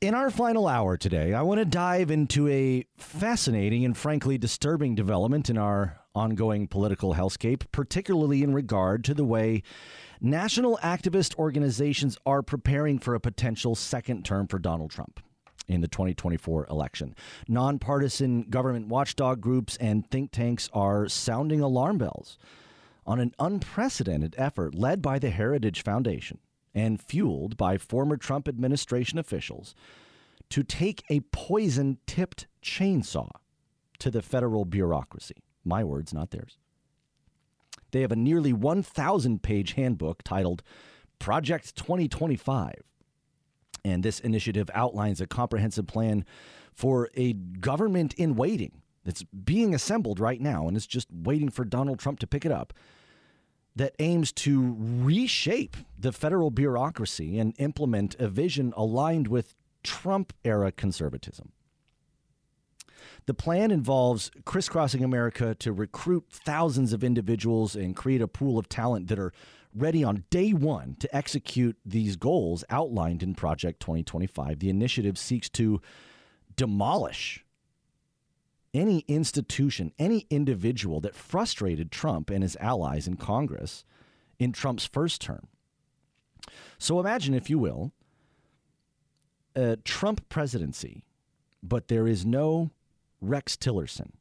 In our final hour today, I want to dive into a fascinating and frankly disturbing development in our ongoing political hellscape, particularly in regard to the way national activist organizations are preparing for a potential second term for Donald Trump in the 2024 election. Nonpartisan government watchdog groups and think tanks are sounding alarm bells on an unprecedented effort led by the Heritage Foundation and fueled by former Trump administration officials to take a poison tipped chainsaw to the federal bureaucracy. My words, not theirs. They have a nearly 1,000 page handbook titled Project 2025. And this initiative outlines a comprehensive plan for a government in waiting that's being assembled right now and is just waiting for Donald Trump to pick it up that aims to reshape the federal bureaucracy and implement a vision aligned with Trump era conservatism. The plan involves crisscrossing America to recruit thousands of individuals and create a pool of talent that are ready on day one to execute these goals outlined in Project 2025. The initiative seeks to demolish any institution, any individual that frustrated Trump and his allies in Congress in Trump's first term. So imagine, if you will, a Trump presidency, but there is no Rex Tillerson.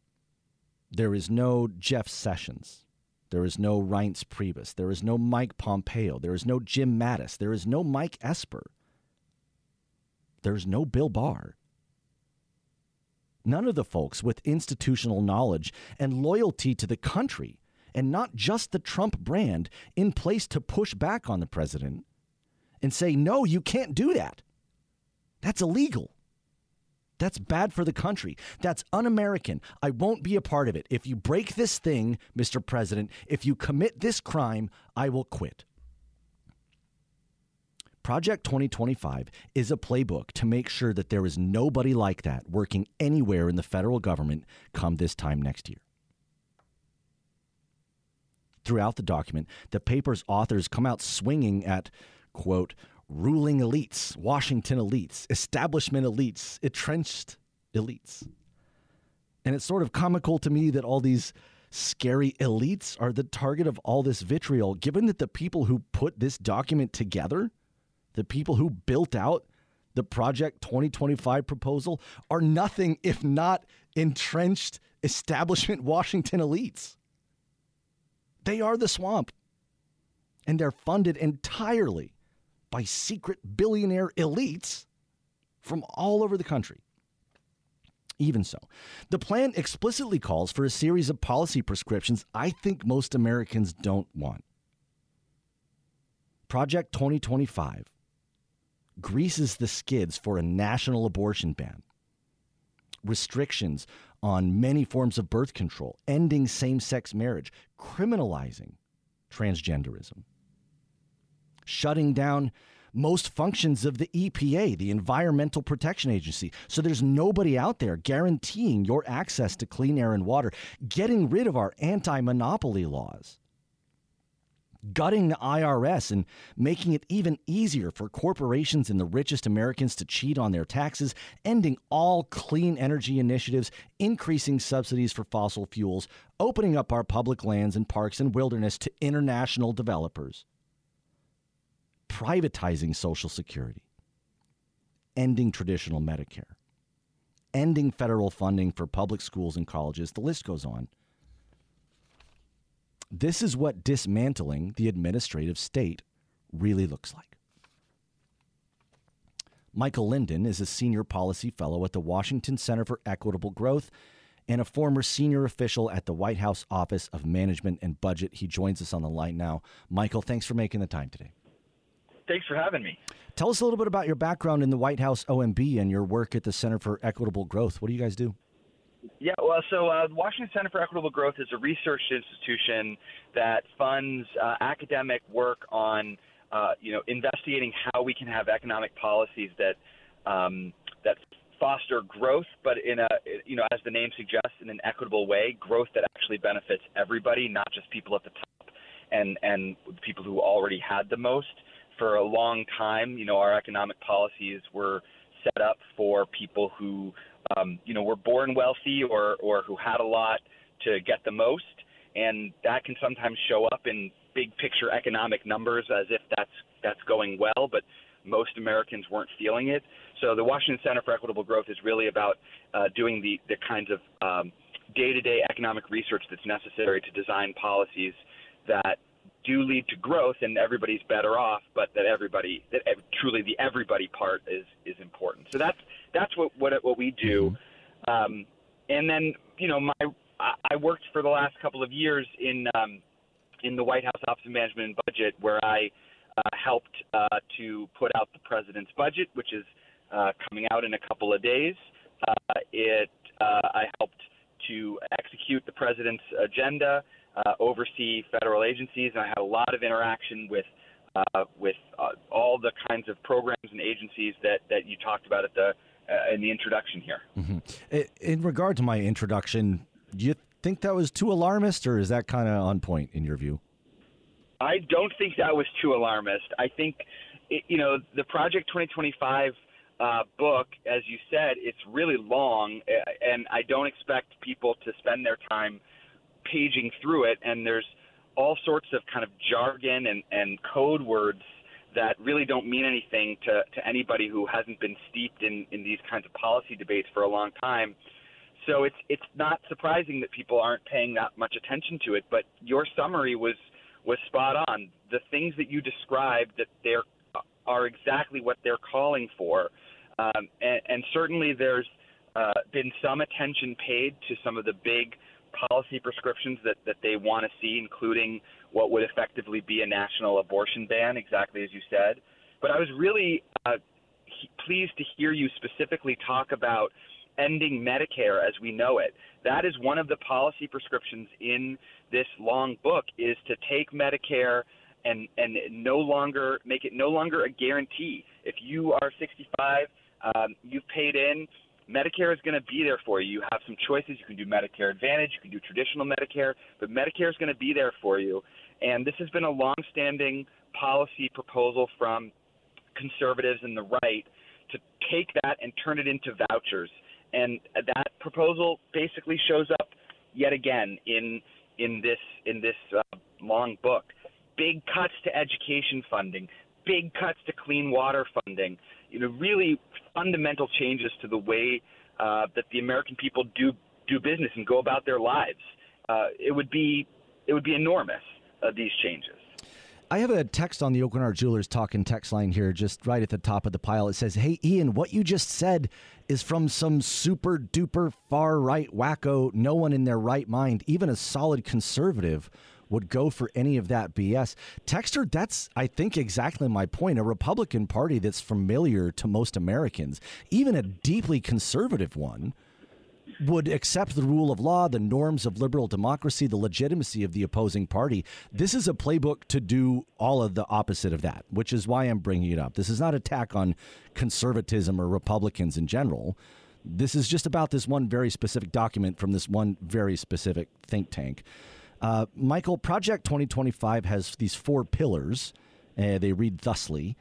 There is no Jeff Sessions. There is no Reince Priebus. There is no Mike Pompeo. There is no Jim Mattis. There is no Mike Esper. There's no Bill Barr. None of the folks with institutional knowledge and loyalty to the country, and not just the Trump brand, in place to push back on the president and say, no, you can't do that. That's illegal. That's bad for the country. That's un American. I won't be a part of it. If you break this thing, Mr. President, if you commit this crime, I will quit. Project 2025 is a playbook to make sure that there is nobody like that working anywhere in the federal government come this time next year. Throughout the document, the paper's authors come out swinging at, quote, ruling elites, Washington elites, establishment elites, entrenched elites. And it's sort of comical to me that all these scary elites are the target of all this vitriol, given that the people who put this document together, the people who built out the Project 2025 proposal, are nothing if not entrenched establishment Washington elites. They are the swamp. And they're funded entirely by secret billionaire elites from all over the country. Even so, the plan explicitly calls for a series of policy prescriptions I think most Americans don't want. Project 2025 greases the skids for a national abortion ban, restrictions on many forms of birth control, ending same sex marriage, criminalizing transgenderism shutting down most functions of the EPA, the Environmental Protection Agency. So there's nobody out there guaranteeing your access to clean air and water, getting rid of our anti monopoly laws. Gutting the IRS and making it even easier for corporations and the richest Americans to cheat on their taxes, ending all clean energy initiatives, increasing subsidies for fossil fuels, opening up our public lands and parks and wilderness to international developers, privatizing Social Security, ending traditional Medicare, ending federal funding for public schools and colleges. The list goes on. This is what dismantling the administrative state really looks like. Michael Linden is a senior policy fellow at the Washington Center for Equitable Growth and a former senior official at the White House Office of Management and Budget. He joins us on the line now. Michael, thanks for making the time today. Thanks for having me. Tell us a little bit about your background in the White House OMB and your work at the Center for Equitable Growth. What do you guys do? Yeah, well, so uh, Washington Center for Equitable Growth is a research institution that funds uh, academic work on, uh, you know, investigating how we can have economic policies that um, that foster growth, but in a, you know, as the name suggests, in an equitable way, growth that actually benefits everybody, not just people at the top and and people who already had the most. For a long time, you know, our economic policies were set up for people who um, you know, were born wealthy or, or who had a lot to get the most. And that can sometimes show up in big picture economic numbers as if that's, that's going well, but most Americans weren't feeling it. So the Washington Center for Equitable Growth is really about uh, doing the, the kinds of um, day-to-day economic research that's necessary to design policies that do lead to growth and everybody's better off, but that everybody, that truly the everybody part is is important. So that's that's what what what we do. Mm-hmm. Um, and then you know my I worked for the last couple of years in um, in the White House Office of Management and Budget, where I uh, helped uh, to put out the president's budget, which is uh, coming out in a couple of days. Uh, it uh, I helped to execute the president's agenda, uh, oversee federal agencies, and I had a lot of interaction with uh, with uh, all the kinds of programs and agencies that, that you talked about at the uh, in the introduction here. Mm-hmm. In regard to my introduction, do you think that was too alarmist, or is that kind of on point in your view? I don't think that was too alarmist. I think, it, you know, the Project 2025 uh, book, as you said, it's really long, and I don't expect people to spend their time paging through it. And there's all sorts of kind of jargon and, and code words that really don't mean anything to, to anybody who hasn't been steeped in, in these kinds of policy debates for a long time. So it's it's not surprising that people aren't paying that much attention to it. But your summary was was spot on. The things that you described that they're are exactly what they're calling for, um, and, and certainly there's uh, been some attention paid to some of the big policy prescriptions that, that they want to see, including what would effectively be a national abortion ban, exactly as you said. But I was really uh, pleased to hear you specifically talk about ending Medicare as we know it. That is one of the policy prescriptions in this long book is to take Medicare and and no longer make it no longer a guarantee. If you are 65, um, you've paid in, Medicare is going to be there for you. You have some choices. You can do Medicare Advantage, you can do traditional Medicare, but Medicare is going to be there for you. And this has been a long-standing policy proposal from conservatives and the right to take that and turn it into vouchers. And that proposal basically shows up yet again in in this in this uh, long book. Big cuts to education funding, big cuts to clean water funding. You know, really fundamental changes to the way uh, that the American people do do business and go about their lives. Uh, it would be it would be enormous uh, these changes. I have a text on the Aucoin Hart Jewelers talking text line here, just right at the top of the pile. It says, Hey, Ian, what you just said is from some super duper far right wacko, no one in their right mind, even a solid conservative, would go for any of that BS. Texter, that's, I think, exactly my point. A Republican Party that's familiar to most Americans, even a deeply conservative one would accept the rule of law, the norms of liberal democracy, the legitimacy of the opposing party. This is a playbook to do all of the opposite of that, which is why I'm bringing it up. This is not attack on conservatism or Republicans in general. This is just about this one very specific document from this one very specific think tank. Uh, Michael, Project 2025 has these four pillars. Uh, they read thusly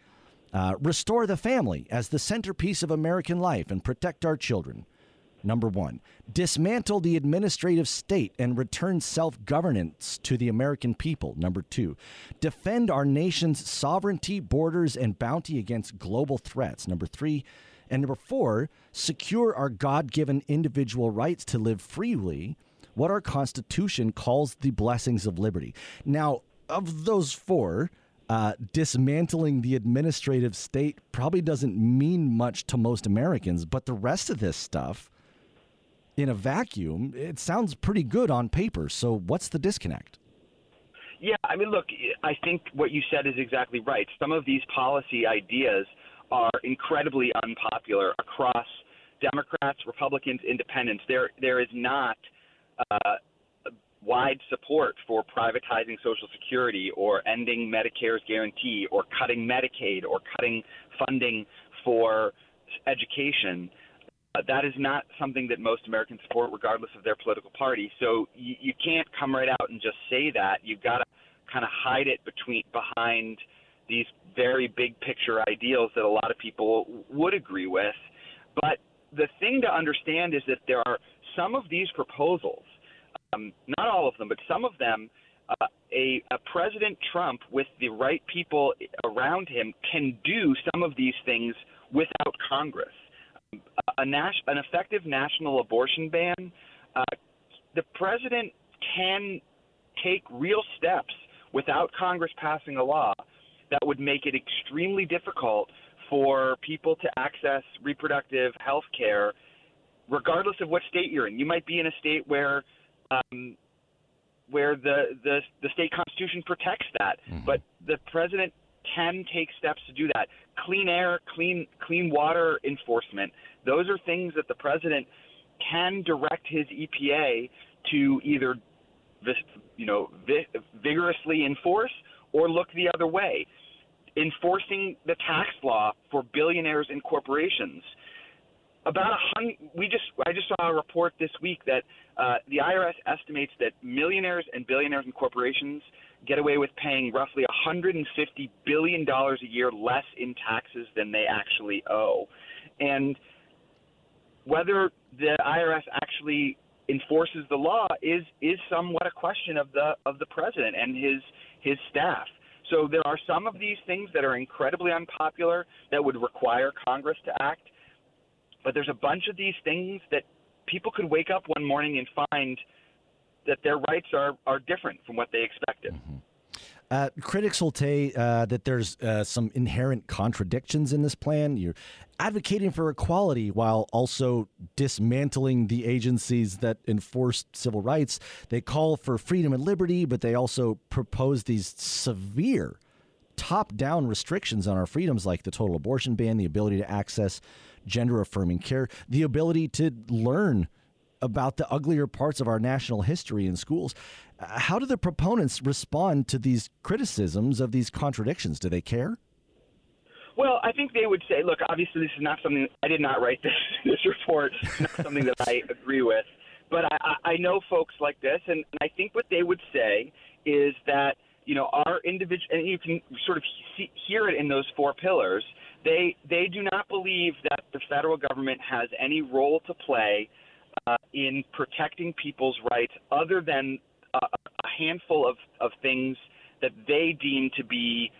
uh, Restore the family as the centerpiece of American life and protect our children. Number one, dismantle the administrative state and return self governance to the American people. Number two, defend our nation's sovereignty, borders, and bounty against global threats. Number three, and number four, secure our God given individual rights to live freely, what our Constitution calls the blessings of liberty. Now, of those four, uh, dismantling the administrative state probably doesn't mean much to most Americans, but the rest of this stuff, in a vacuum, it sounds pretty good on paper. So, what's the disconnect? Yeah, I mean, look, I think what you said is exactly right. Some of these policy ideas are incredibly unpopular across Democrats, Republicans, Independents. There, there is not uh, wide support for privatizing Social Security or ending Medicare's guarantee or cutting Medicaid or cutting funding for education. Uh, that is not something that most Americans support, regardless of their political party. So you, you can't come right out and just say that. You've got to kind of hide it between behind these very big picture ideals that a lot of people would agree with. But the thing to understand is that there are some of these proposals, um, not all of them, but some of them, uh, a, a President Trump with the right people around him can do some of these things without Congress. A, nas- an effective national abortion ban, uh, the president can take real steps without Congress passing a law that would make it extremely difficult for people to access reproductive health care, regardless of what state you're in. You might be in a state where um, where the, the the state constitution protects that, mm-hmm. but the president can take steps to do that. Clean air, clean clean water enforcement. Those are things that the president can direct his EPA to either you know vigorously enforce or look the other way enforcing the tax law for billionaires and corporations. About a hundred, we just I just saw a report this week that uh, the IRS estimates that millionaires and billionaires and corporations get away with paying roughly 150 billion dollars a year less in taxes than they actually owe, and whether the IRS actually enforces the law is is somewhat a question of the of the president and his his staff. So there are some of these things that are incredibly unpopular that would require Congress to act, but there's a bunch of these things that people could wake up one morning and find that their rights are, are different from what they expected. Mm-hmm. Uh, critics will say uh, that there's uh, some inherent contradictions in this plan. You're advocating for equality while also dismantling the agencies that enforce civil rights. They call for freedom and liberty, but they also propose these severe top down restrictions on our freedoms, like the total abortion ban, the ability to access gender affirming care, the ability to learn about the uglier parts of our national history in schools. Uh, how do the proponents respond to these criticisms of these contradictions? Do they care? Well, I think they would say, look, obviously this is not something I did not write this this report, not something that I agree with, but I, I know folks like this, and I think what they would say is that you know our individual, and you can sort of see, hear it in those four pillars. They they do not believe that the federal government has any role to play uh, in protecting people's rights other than a, a handful of, of things that they deem to be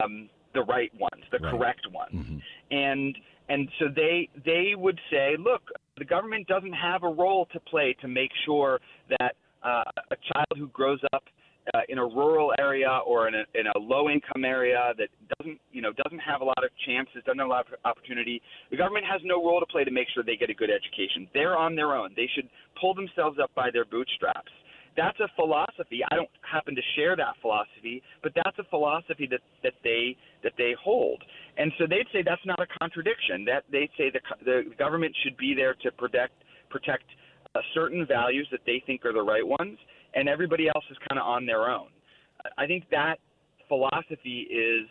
um, the right ones, the right. correct ones. Mm-hmm. And and so they they would say, look, the government doesn't have a role to play to make sure that uh, a child who grows up uh, in a rural area or in a, in a low income area that doesn't you know doesn't have a lot of chances, doesn't have a lot of opportunity, the government has no role to play to make sure they get a good education. They're on their own. They should pull themselves up by their bootstraps. That's a philosophy. I don't happen to share that philosophy, but that's a philosophy that that they that they hold. And so they'd say that's not a contradiction. That they'd say the the government should be there to protect protect uh, certain values that they think are the right ones and everybody else is kind of on their own. I think that philosophy is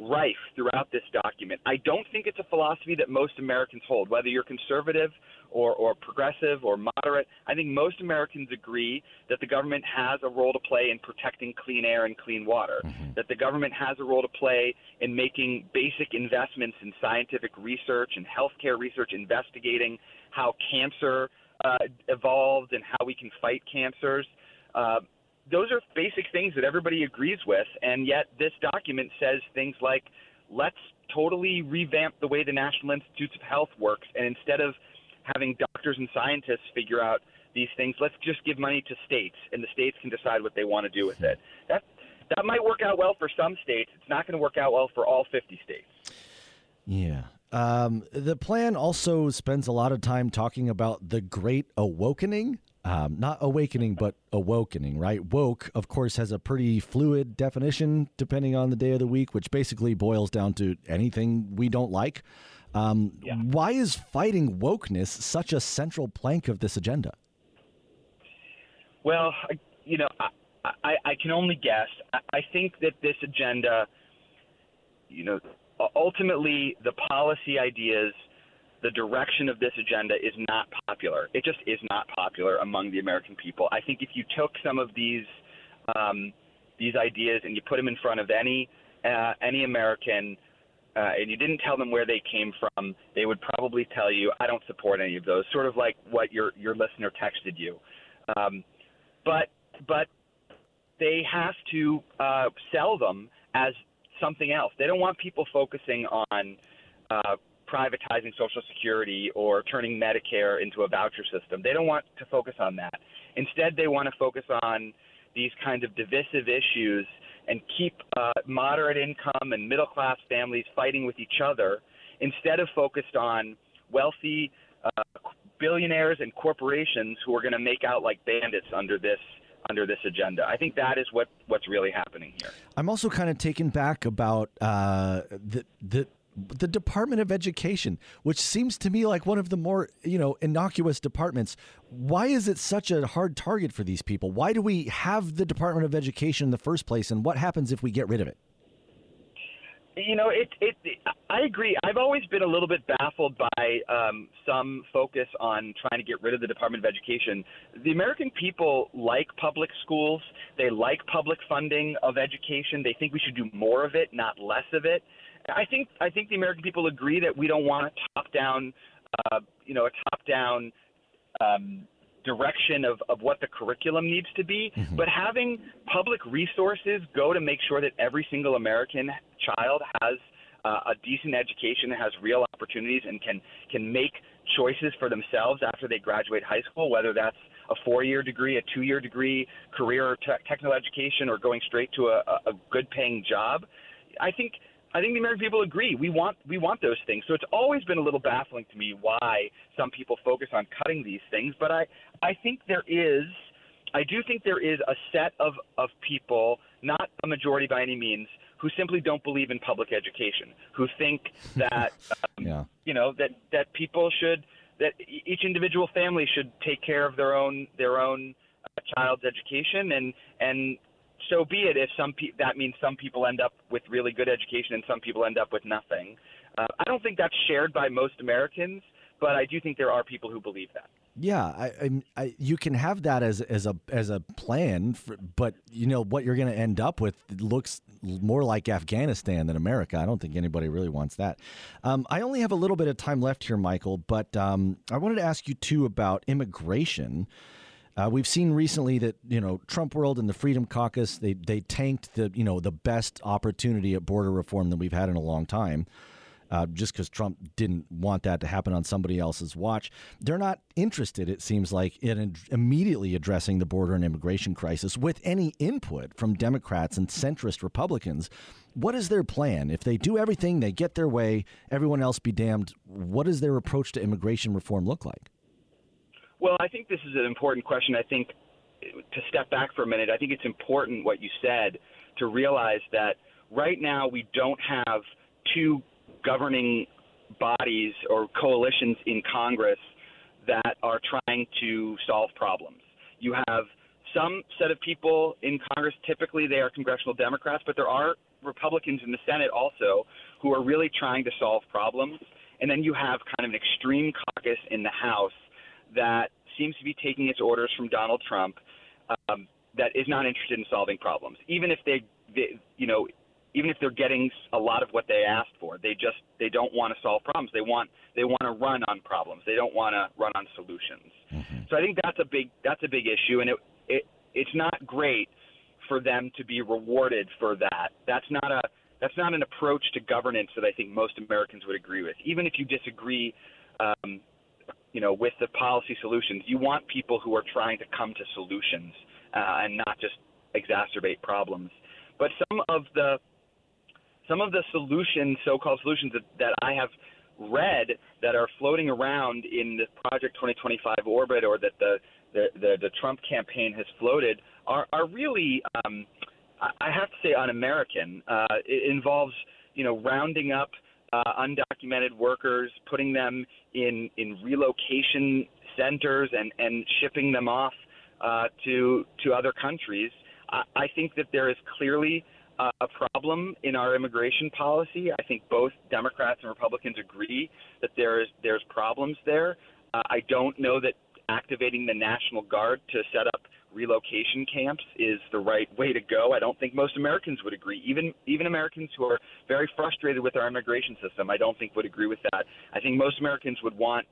rife throughout this document. I don't think it's a philosophy that most Americans hold, whether you're conservative or, or progressive or moderate. I think most Americans agree that the government has a role to play in protecting clean air and clean water, mm-hmm. that the government has a role to play in making basic investments in scientific research and healthcare research, investigating how cancer uh, evolved and how we can fight cancers. Uh, those are basic things that everybody agrees with, and yet this document says things like, let's totally revamp the way the National Institutes of Health works, and instead of having doctors and scientists figure out these things, let's just give money to states, and the states can decide what they want to do with it. That that might work out well for some states. It's not going to work out well for all 50 states. Yeah. Um, the plan also spends a lot of time talking about the Great Awokening. Um, not awakening, but awokening, right? Woke, of course, has a pretty fluid definition depending on the day of the week, which basically boils down to anything we don't like. Um, yeah. Why is fighting wokeness such a central plank of this agenda? Well, you know, I, I, I can only guess. I, I think that this agenda, you know, ultimately the policy ideas – the direction of this agenda is not popular. It just is not popular among the American people. I think if you took some of these um, these ideas and you put them in front of any uh, any American uh, and you didn't tell them where they came from, they would probably tell you, "I don't support any of those." Sort of like what your your listener texted you. Um, but but they have to uh, sell them as something else. They don't want people focusing on uh, privatizing Social Security or turning Medicare into a voucher system. They don't want to focus on that. Instead, they want to focus on these kinds of divisive issues and keep uh, moderate income and middle class families fighting with each other instead of focused on wealthy uh, billionaires and corporations who are going to make out like bandits under this under this agenda. I think that is what what's really happening here. I'm also kind of taken back about uh, the the the Department of Education, which seems to me like one of the more you know innocuous departments. Why is it such a hard target for these people? Why do we have the Department of Education in the first place, and what happens if we get rid of it? You know, it. It. I agree. I've always been a little bit baffled by um, some focus on trying to get rid of the Department of Education. The American people like public schools. They like public funding of education. They think we should do more of it, not less of it. I think I think the American people agree that we don't want a top down, uh, you know, a top down um, direction of, of what the curriculum needs to be, mm-hmm. but having public resources go to make sure that every single American child has uh, a decent education, has real opportunities, and can can make choices for themselves after they graduate high school, whether that's a four-year degree, a two-year degree, career or te- technical education, or going straight to a, a good-paying job. I think I think the American people agree. We want we want those things. So it's always been a little baffling to me why some people focus on cutting these things. But I I think there is I do think there is a set of of people, not a majority by any means, who simply don't believe in public education, who think that um, yeah. you know that that people should that each individual family should take care of their own their own uh, child's education and and so be it if some pe- that means some people end up with really good education and some people end up with nothing. Uh, I don't think that's shared by most Americans, but I do think there are people who believe that. Yeah, I, I, I, you can have that as as a as a plan, for, but you know what you're going to end up with looks more like Afghanistan than America. I don't think anybody really wants that. Um, I only have a little bit of time left here, Michael, but um, I wanted to ask you too about immigration. Uh, we've seen recently that you know Trump World and the Freedom Caucus they they tanked the you know the best opportunity at border reform that we've had in a long time. Uh, just because Trump didn't want that to happen on somebody else's watch. They're not interested, it seems like, in immediately addressing the border and immigration crisis with any input from Democrats and centrist Republicans. What is their plan? If they do everything, they get their way, everyone else be damned. What does their approach to immigration reform look like? Well, I think this is an important question. I think to step back for a minute, I think it's important what you said to realize that right now we don't have two governing bodies or coalitions in Congress that are trying to solve problems. You have some set of people in Congress, typically they are congressional Democrats, but there are Republicans in the Senate also who are really trying to solve problems. And then you have kind of an extreme caucus in the House that seems to be taking its orders from Donald Trump um, that is not interested in solving problems, even if they, they, you know, even if they're getting a lot of what they asked for. They just they don't want to solve problems. They want they want to run on problems. They don't want to run on solutions. Mm-hmm. So I think that's a big that's a big issue, and it, it it's not great for them to be rewarded for that. That's not a that's not an approach to governance that I think most Americans would agree with. Even if you disagree, um, you know, with the policy solutions, you want people who are trying to come to solutions uh, and not just exacerbate problems. But some of the some of the solutions, so-called solutions that, that I have read that are floating around in the Project 2025 orbit or that the the, the, the Trump campaign has floated are, are really, um, I have to say, un-American. Uh, it involves, you know, rounding up uh, undocumented workers, putting them in in relocation centers, and and shipping them off uh, to to other countries. I, I think that there is clearly uh, a problem in our immigration policy. I think both Democrats and Republicans agree that there is there's problems there. Uh, I don't know that activating the National Guard to set up relocation camps is the right way to go. I don't think most Americans would agree. Even even Americans who are very frustrated with our immigration system, I don't think would agree with that. I think most Americans would want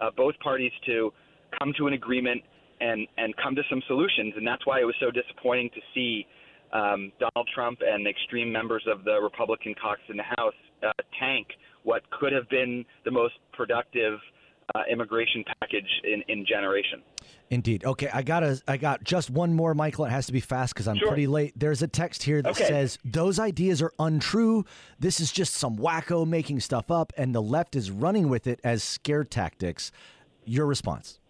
uh, both parties to come to an agreement and and come to some solutions. And that's why it was so disappointing to see um, Donald Trump and extreme members of the Republican caucus in the House uh, tank what could have been the most productive uh, immigration package in, in generation. Indeed. Okay, I got a, I got just one more, Michael. It has to be fast because I'm sure. pretty late. There's a text here that okay. says those ideas are untrue. This is just some wacko making stuff up, and the left is running with it as scare tactics. Your response?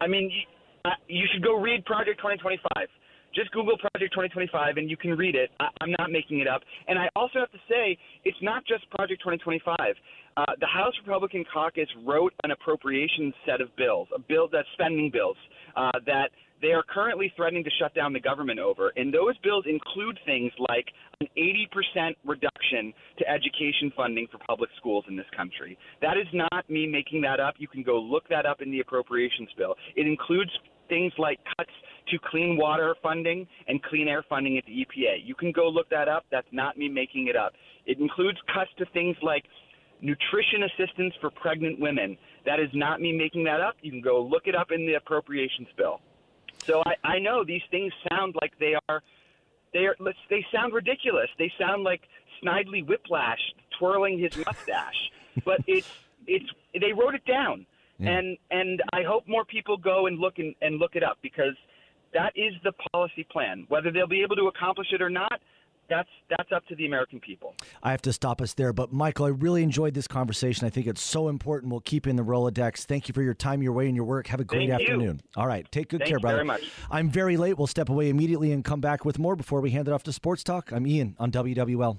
I mean, you, uh, should go read Project 2025. Just Google Project 2025 and you can read it. I'm not making it up. And I also have to say, it's not just Project 2025. Uh, the House Republican caucus wrote an appropriations set of bills, a bill that's spending bills uh, that they are currently threatening to shut down the government over. And those bills include things like an 80% reduction to education funding for public schools in this country. That is not me making that up. You can go look that up in the appropriations bill. It includes things like cuts to clean water funding and clean air funding at the EPA. You can go look that up. That's not me making it up. It includes cuts to things like nutrition assistance for pregnant women. That is not me making that up. You can go look it up in the appropriations bill. So I, I know these things sound like they are they are they sound ridiculous. They sound like Snidely Whiplash twirling his mustache. but it's it's they wrote it down. Yeah. And and I hope more people go and look and, and look it up because that is the policy plan. Whether they'll be able to accomplish it or not, that's that's up to the American people. I have to stop us there, but Michael, I really enjoyed this conversation. I think it's so important. We'll keep in the Rolodex. Thank you for your time, your way, and your work. Have a great Thank afternoon. You. All right, take good Thank care, brother. Very much. I'm very late. We'll step away immediately and come back with more before we hand it off to Sports Talk. I'm Ian on WWL.